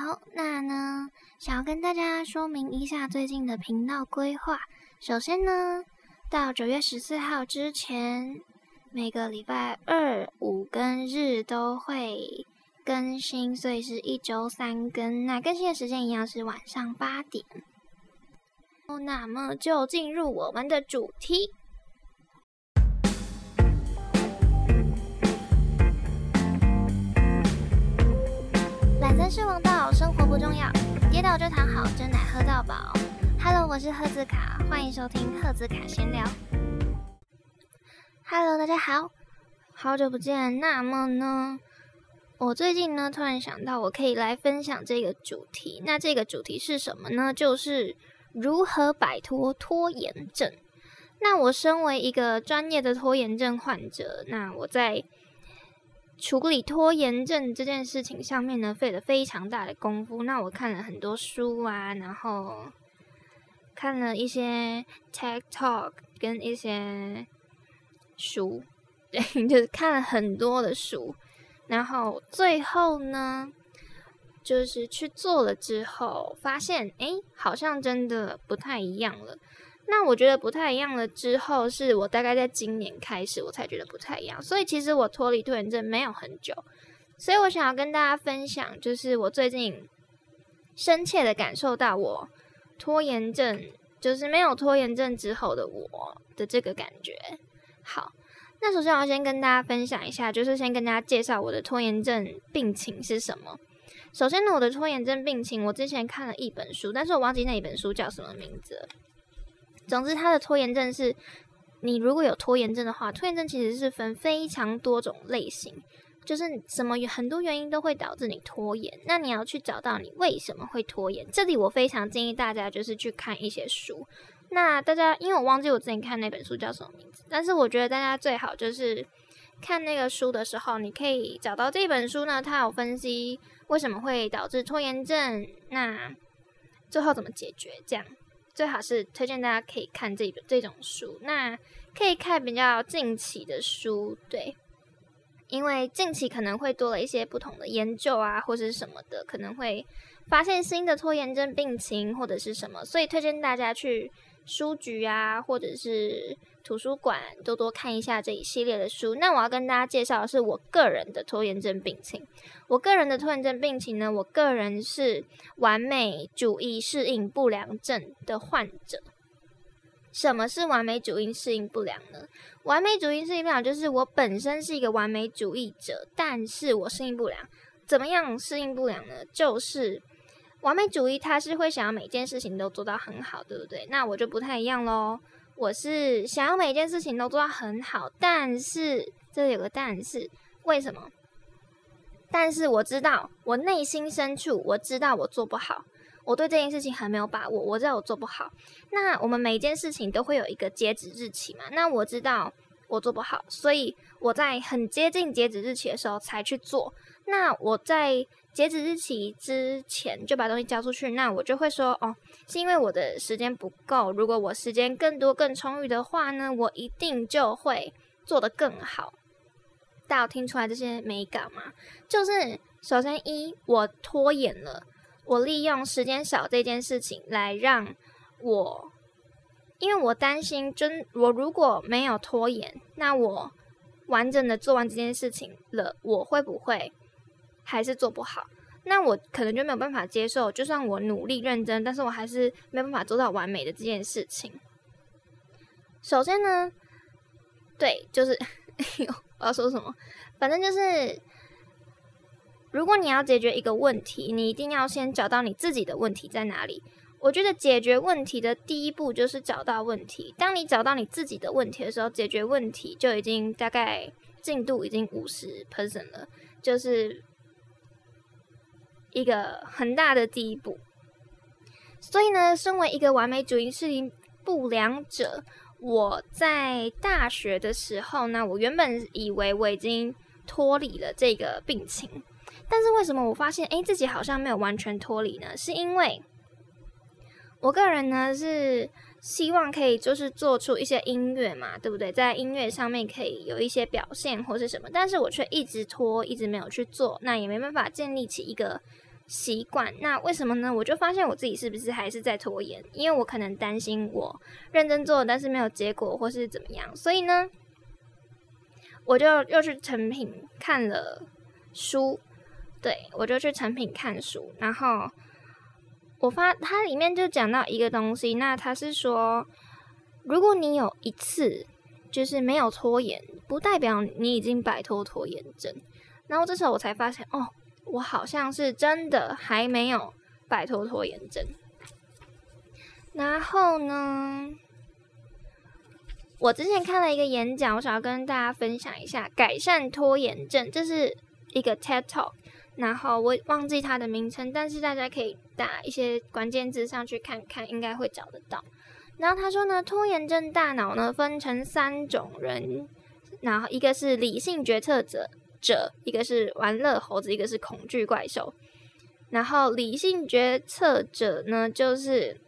好，那呢，想要跟大家说明一下最近的频道规划。首先呢，到九月十四号之前，每个礼拜二、五跟日都会更新，所以是一周三更。那更新的时间一样是晚上八点。那么就进入我们的主题。懒散是王道，生活不重要，跌倒就躺好，真奶喝到饱。Hello，我是赫兹卡，欢迎收听赫兹卡闲聊。Hello，大家好，好久不见。那么呢，我最近呢突然想到，我可以来分享这个主题。那这个主题是什么呢？就是如何摆脱拖延症。那我身为一个专业的拖延症患者，那我在处理拖延症这件事情上面呢，费了非常大的功夫。那我看了很多书啊，然后看了一些 TikTok 跟一些书，对，就是看了很多的书。然后最后呢，就是去做了之后，发现哎，好像真的不太一样了。那我觉得不太一样了之后，是我大概在今年开始，我才觉得不太一样。所以其实我脱离拖延症没有很久，所以我想要跟大家分享，就是我最近深切的感受到我拖延症，就是没有拖延症之后的我的这个感觉。好，那首先我要先跟大家分享一下，就是先跟大家介绍我的拖延症病情是什么。首先呢，我的拖延症病情，我之前看了一本书，但是我忘记那一本书叫什么名字。总之，他的拖延症是，你如果有拖延症的话，拖延症其实是分非常多种类型，就是什么很多原因都会导致你拖延。那你要去找到你为什么会拖延。这里我非常建议大家就是去看一些书。那大家因为我忘记我之前看那本书叫什么名字，但是我觉得大家最好就是看那个书的时候，你可以找到这本书呢，它有分析为什么会导致拖延症，那最后怎么解决这样。最好是推荐大家可以看这本这种书，那可以看比较近期的书，对，因为近期可能会多了一些不同的研究啊，或者是什么的，可能会发现新的拖延症病情或者是什么，所以推荐大家去书局啊，或者是。图书馆多多看一下这一系列的书。那我要跟大家介绍的是我个人的拖延症病情。我个人的拖延症病情呢，我个人是完美主义适应不良症的患者。什么是完美主义适应不良呢？完美主义适应不良就是我本身是一个完美主义者，但是我适应不良。怎么样适应不良呢？就是完美主义他是会想要每件事情都做到很好，对不对？那我就不太一样喽。我是想要每件事情都做到很好，但是这里有个但是，为什么？但是我知道，我内心深处我知道我做不好，我对这件事情很没有把握，我知道我做不好。那我们每件事情都会有一个截止日期嘛？那我知道我做不好，所以我在很接近截止日期的时候才去做。那我在。截止日期之前就把东西交出去，那我就会说哦，是因为我的时间不够。如果我时间更多、更充裕的话呢，我一定就会做得更好。大家有听出来这些美感吗？就是首先一，我拖延了，我利用时间少这件事情来让我，因为我担心，真我如果没有拖延，那我完整的做完这件事情了，我会不会？还是做不好，那我可能就没有办法接受。就算我努力认真，但是我还是没办法做到完美的这件事情。首先呢，对，就是 我要说什么，反正就是，如果你要解决一个问题，你一定要先找到你自己的问题在哪里。我觉得解决问题的第一步就是找到问题。当你找到你自己的问题的时候，解决问题就已经大概进度已经五十 percent 了，就是。一个很大的第一步，所以呢，身为一个完美主义适应不良者，我在大学的时候呢，我原本以为我已经脱离了这个病情，但是为什么我发现，哎，自己好像没有完全脱离呢？是因为我个人呢是。希望可以就是做出一些音乐嘛，对不对？在音乐上面可以有一些表现或是什么，但是我却一直拖，一直没有去做，那也没办法建立起一个习惯。那为什么呢？我就发现我自己是不是还是在拖延？因为我可能担心我认真做，但是没有结果，或是怎么样。所以呢，我就又去成品看了书。对我就去成品看书，然后我发它里面就讲到一个东西，那他是说，如果你有一次就是没有拖延，不代表你已经摆脱拖延症。然后这时候我才发现，哦，我好像是真的还没有摆脱拖延症。然后呢，我之前看了一个演讲，我想要跟大家分享一下改善拖延症，这是一个 TED Talk。然后我忘记它的名称，但是大家可以打一些关键字上去看看，应该会找得到。然后他说呢，拖延症大脑呢分成三种人，然后一个是理性决策者者，一个是玩乐猴子，一个是恐惧怪兽。然后理性决策者呢，就是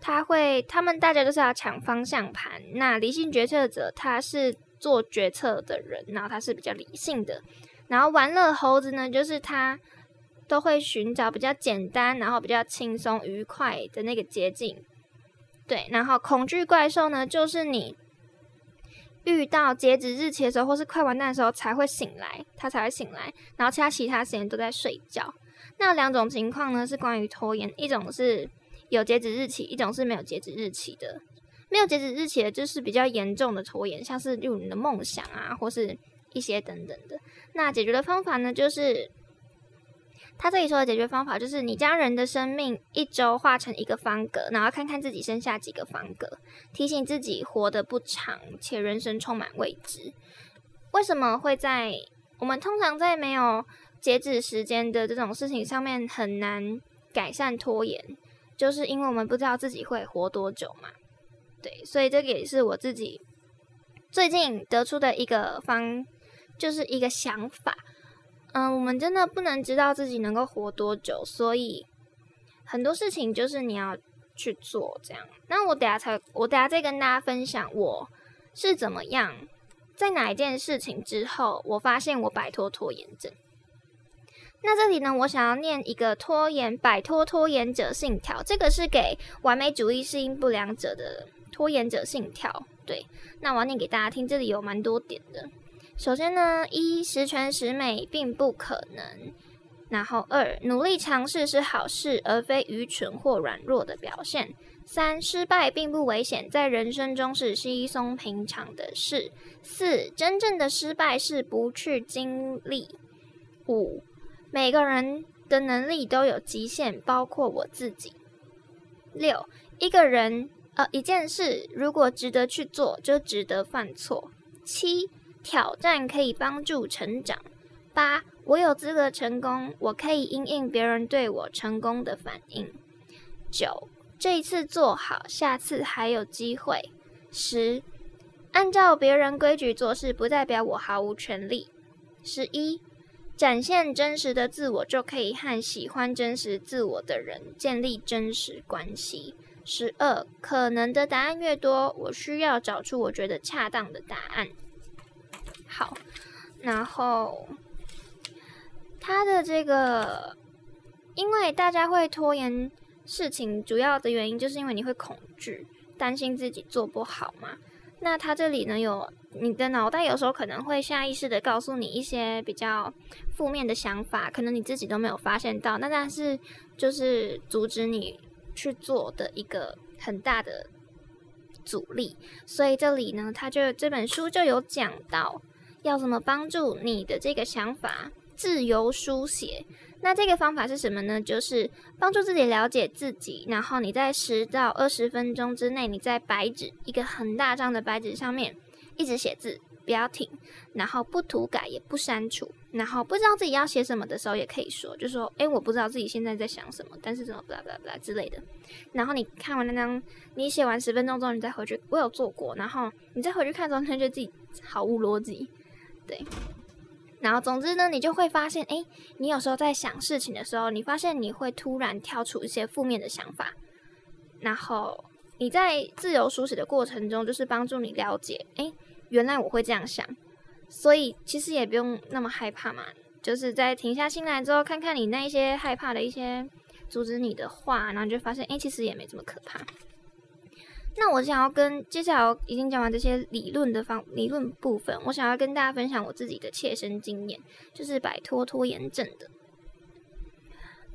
他会，他们大家都是要抢方向盘。那理性决策者他是做决策的人，然后他是比较理性的。然后玩乐猴子呢，就是他都会寻找比较简单，然后比较轻松愉快的那个捷径。对，然后恐惧怪兽呢，就是你遇到截止日期的时候，或是快完蛋的时候才会醒来，他才会醒来，然后其他其他时间都在睡觉。那两种情况呢，是关于拖延，一种是有截止日期，一种是没有截止日期的。没有截止日期的，就是比较严重的拖延，像是例如你的梦想啊，或是。一些等等的，那解决的方法呢？就是他这里说的解决方法，就是你将人的生命一周画成一个方格，然后看看自己剩下几个方格，提醒自己活得不长，且人生充满未知。为什么会在我们通常在没有截止时间的这种事情上面很难改善拖延？就是因为我们不知道自己会活多久嘛。对，所以这个也是我自己最近得出的一个方。就是一个想法，嗯，我们真的不能知道自己能够活多久，所以很多事情就是你要去做这样。那我等下才，我等下再跟大家分享我是怎么样在哪一件事情之后，我发现我摆脱拖延症。那这里呢，我想要念一个拖延摆脱拖延者信条，这个是给完美主义适应不良者的拖延者信条。对，那我要念给大家听，这里有蛮多点的。首先呢，一十全十美并不可能。然后二，努力尝试是好事，而非愚蠢或软弱的表现。三，失败并不危险，在人生中是稀松平常的事。四，真正的失败是不去经历。五，每个人的能力都有极限，包括我自己。六，一个人呃一件事如果值得去做，就值得犯错。七。挑战可以帮助成长。八，我有资格成功，我可以因应别人对我成功的反应。九，这一次做好，下次还有机会。十，按照别人规矩做事，不代表我毫无权利。十一，展现真实的自我，就可以和喜欢真实自我的人建立真实关系。十二，可能的答案越多，我需要找出我觉得恰当的答案。好，然后他的这个，因为大家会拖延事情，主要的原因就是因为你会恐惧，担心自己做不好嘛。那他这里呢，有你的脑袋有时候可能会下意识的告诉你一些比较负面的想法，可能你自己都没有发现到，那但是就是阻止你去做的一个很大的阻力。所以这里呢，他就这本书就有讲到。要怎么帮助你的这个想法自由书写？那这个方法是什么呢？就是帮助自己了解自己，然后你在十到二十分钟之内，你在白纸一个很大张的白纸上面一直写字，不要停，然后不涂改也不删除，然后不知道自己要写什么的时候也可以说，就说诶，我不知道自己现在在想什么，但是怎么巴拉巴拉巴拉之类的。然后你看完那张，你写完十分钟之后，你再回去，我有做过，然后你再回去看中间，觉得自己毫无逻辑。对，然后总之呢，你就会发现，哎，你有时候在想事情的时候，你发现你会突然跳出一些负面的想法，然后你在自由书写的过程中，就是帮助你了解，哎，原来我会这样想，所以其实也不用那么害怕嘛。就是在停下心来之后，看看你那一些害怕的一些阻止你的话，然后就发现，哎，其实也没这么可怕。那我想要跟接下来已经讲完这些理论的方理论部分，我想要跟大家分享我自己的切身经验，就是摆脱拖延症的。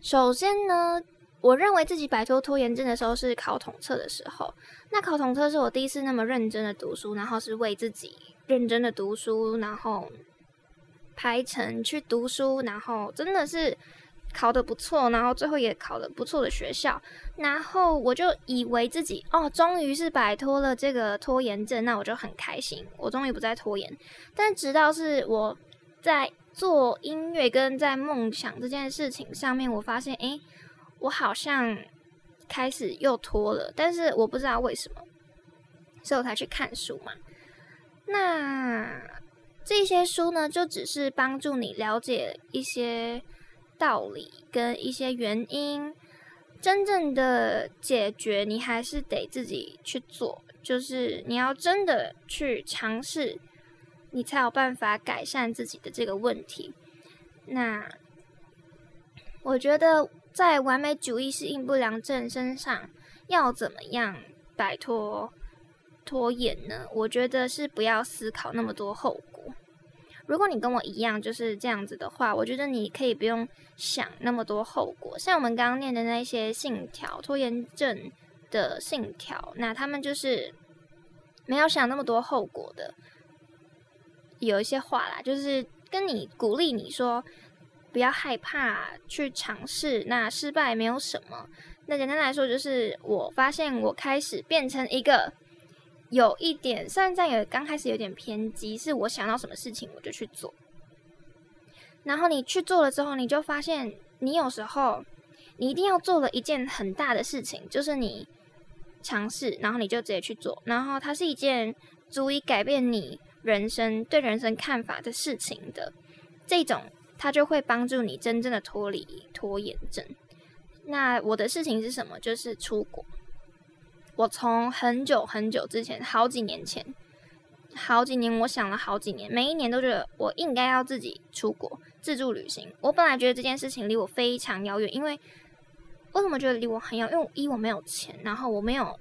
首先呢，我认为自己摆脱拖延症的时候是考统测的时候。那考统测是我第一次那么认真的读书，然后是为自己认真的读书，然后排程去读书，然后真的是。考得不错，然后最后也考了不错的学校，然后我就以为自己哦，终于是摆脱了这个拖延症，那我就很开心，我终于不再拖延。但直到是我在做音乐跟在梦想这件事情上面，我发现，诶，我好像开始又拖了，但是我不知道为什么，所以我才去看书嘛。那这些书呢，就只是帮助你了解一些。道理跟一些原因，真正的解决你还是得自己去做，就是你要真的去尝试，你才有办法改善自己的这个问题。那我觉得在完美主义适应不良症身上，要怎么样摆脱拖延呢？我觉得是不要思考那么多后果。如果你跟我一样就是这样子的话，我觉得你可以不用想那么多后果。像我们刚刚念的那些信条，拖延症的信条，那他们就是没有想那么多后果的。有一些话啦，就是跟你鼓励你说不要害怕去尝试，那失败没有什么。那简单来说，就是我发现我开始变成一个。有一点，虽然这样有刚开始有点偏激，是我想到什么事情我就去做，然后你去做了之后，你就发现你有时候你一定要做了一件很大的事情，就是你尝试，然后你就直接去做，然后它是一件足以改变你人生对人生看法的事情的这种，它就会帮助你真正的脱离拖延症。那我的事情是什么？就是出国。我从很久很久之前，好几年前，好几年，我想了好几年，每一年都觉得我应该要自己出国自助旅行。我本来觉得这件事情离我非常遥远，因为为什么觉得离我很遥？因为一我没有钱，然后我没有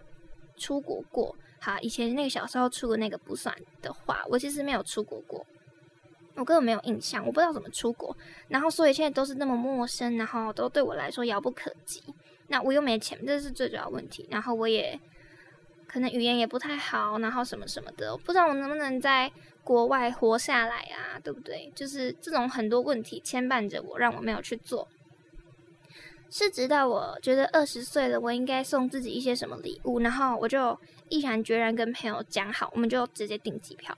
出国过。好，以前那个小时候出的那个不算的话，我其实没有出国过，我根本没有印象，我不知道怎么出国。然后所以现在都是那么陌生，然后都对我来说遥不可及。那我又没钱，这是最主要问题。然后我也可能语言也不太好，然后什么什么的，不知道我能不能在国外活下来啊？对不对？就是这种很多问题牵绊着我，让我没有去做。是直到我觉得二十岁了，我应该送自己一些什么礼物，然后我就毅然决然跟朋友讲好，我们就直接订机票。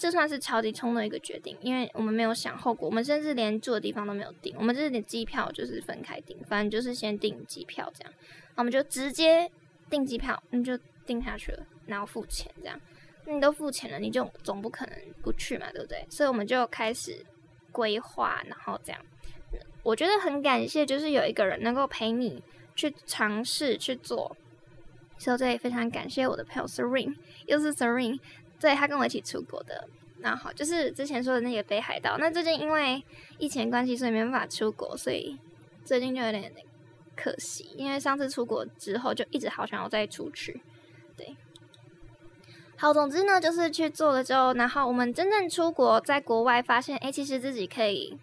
这算是超级冲的一个决定，因为我们没有想后果，我们甚至连住的地方都没有订，我们这连机票就是分开订，反正就是先订机票这样，我们就直接订机票，你就订下去了，然后付钱这样，你都付钱了，你就总不可能不去嘛，对不对？所以我们就开始规划，然后这样，我觉得很感谢，就是有一个人能够陪你去尝试去做，所以这也非常感谢我的朋友 Seren，又是 Seren。对他跟我一起出国的，那好，就是之前说的那个北海道。那最近因为疫情关系，所以没办法出国，所以最近就有点可惜。因为上次出国之后，就一直好想要再出去。对，好，总之呢，就是去做了之后，然后我们真正出国，在国外发现，哎，其实自己可以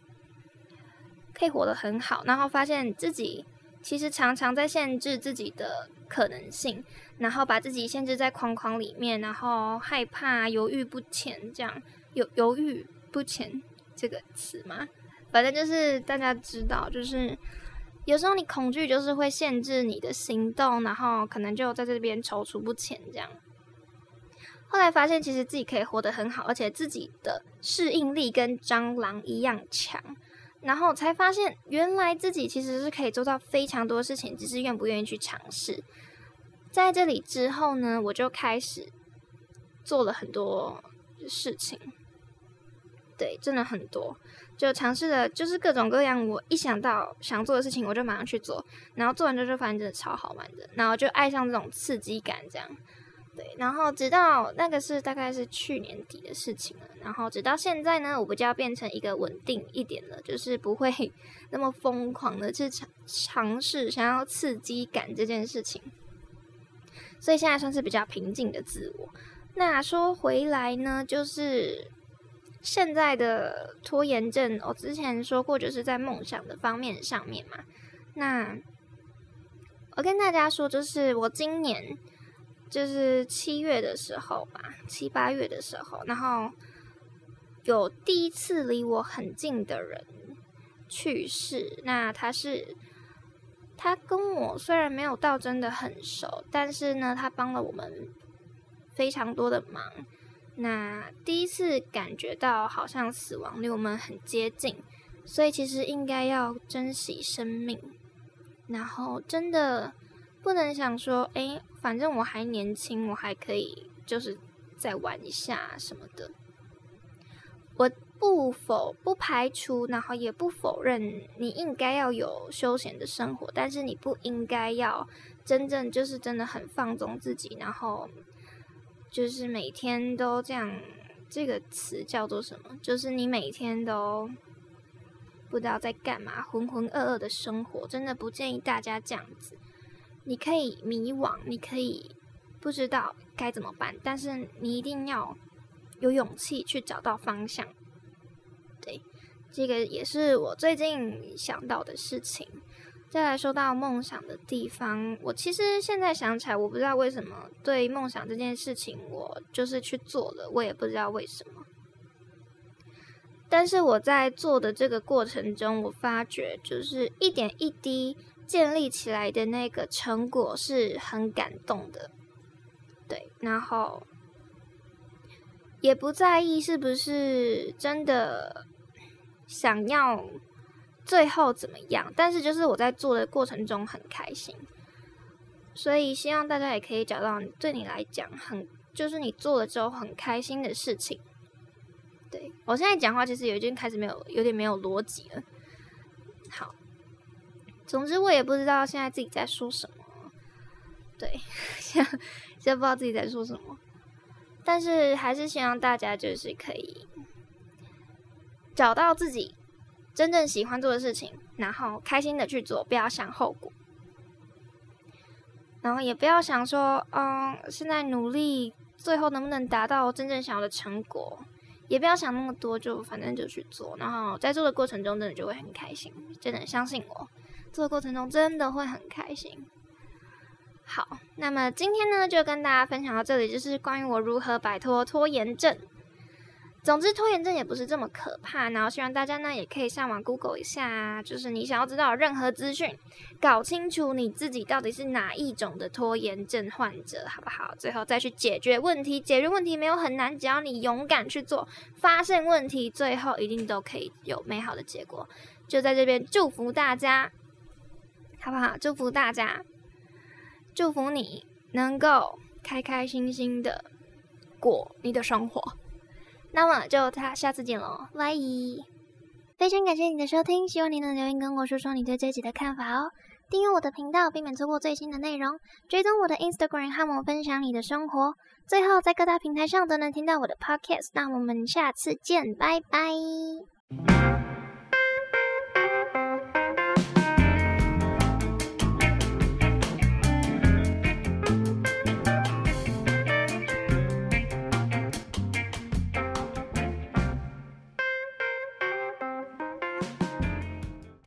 可以活得很好，然后发现自己其实常常在限制自己的可能性。然后把自己限制在框框里面，然后害怕、犹豫不前，这样犹犹豫不前这个词吗？反正就是大家知道，就是有时候你恐惧，就是会限制你的行动，然后可能就在这边踌躇不前这样。后来发现，其实自己可以活得很好，而且自己的适应力跟蟑螂一样强，然后才发现，原来自己其实是可以做到非常多事情，只是愿不愿意去尝试。在这里之后呢，我就开始做了很多事情，对，真的很多，就尝试了，就是各种各样。我一想到想做的事情，我就马上去做，然后做完之后就发现真的超好玩的，然后就爱上这种刺激感，这样。对，然后直到那个是大概是去年底的事情了，然后直到现在呢，我比较变成一个稳定一点了，就是不会 那么疯狂的去尝尝试想要刺激感这件事情，所以现在算是比较平静的自我。那说回来呢，就是现在的拖延症，我之前说过，就是在梦想的方面上面嘛。那我跟大家说，就是我今年。就是七月的时候吧，七八月的时候，然后有第一次离我很近的人去世。那他是他跟我虽然没有到真的很熟，但是呢，他帮了我们非常多的忙。那第一次感觉到好像死亡离我们很接近，所以其实应该要珍惜生命，然后真的。不能想说，哎，反正我还年轻，我还可以，就是再玩一下什么的。我不否不排除，然后也不否认，你应该要有休闲的生活，但是你不应该要真正就是真的很放纵自己，然后就是每天都这样。这个词叫做什么？就是你每天都不知道在干嘛，浑浑噩噩的生活，真的不建议大家这样子。你可以迷惘，你可以不知道该怎么办，但是你一定要有勇气去找到方向。对，这个也是我最近想到的事情。再来说到梦想的地方，我其实现在想起来，我不知道为什么对梦想这件事情，我就是去做了，我也不知道为什么。但是我在做的这个过程中，我发觉就是一点一滴。建立起来的那个成果是很感动的，对，然后也不在意是不是真的想要最后怎么样，但是就是我在做的过程中很开心，所以希望大家也可以找到对你来讲很就是你做了之后很开心的事情。对我现在讲话其实有已经开始没有有点没有逻辑了，好。总之，我也不知道现在自己在说什么。对，现在现在不知道自己在说什么，但是还是希望大家就是可以找到自己真正喜欢做的事情，然后开心的去做，不要想后果，然后也不要想说，嗯，现在努力，最后能不能达到真正想要的成果，也不要想那么多，就反正就去做，然后在做的过程中，真的就会很开心，真的相信我。做的过程中真的会很开心。好，那么今天呢，就跟大家分享到这里，就是关于我如何摆脱拖延症。总之，拖延症也不是这么可怕。然后，希望大家呢也可以上网 Google 一下，就是你想要知道任何资讯，搞清楚你自己到底是哪一种的拖延症患者，好不好？最后再去解决问题。解决问题没有很难，只要你勇敢去做，发现问题，最后一定都可以有美好的结果。就在这边祝福大家。好不好？祝福大家，祝福你能够开开心心的过你的生活。那么就他下次见喽，拜！非常感谢你的收听，希望你能留言跟我说说你对这集的看法哦。订阅我的频道，避免错过最新的内容。追踪我的 Instagram，和我分享你的生活。最后，在各大平台上都能听到我的 Podcast。那我们下次见，拜拜。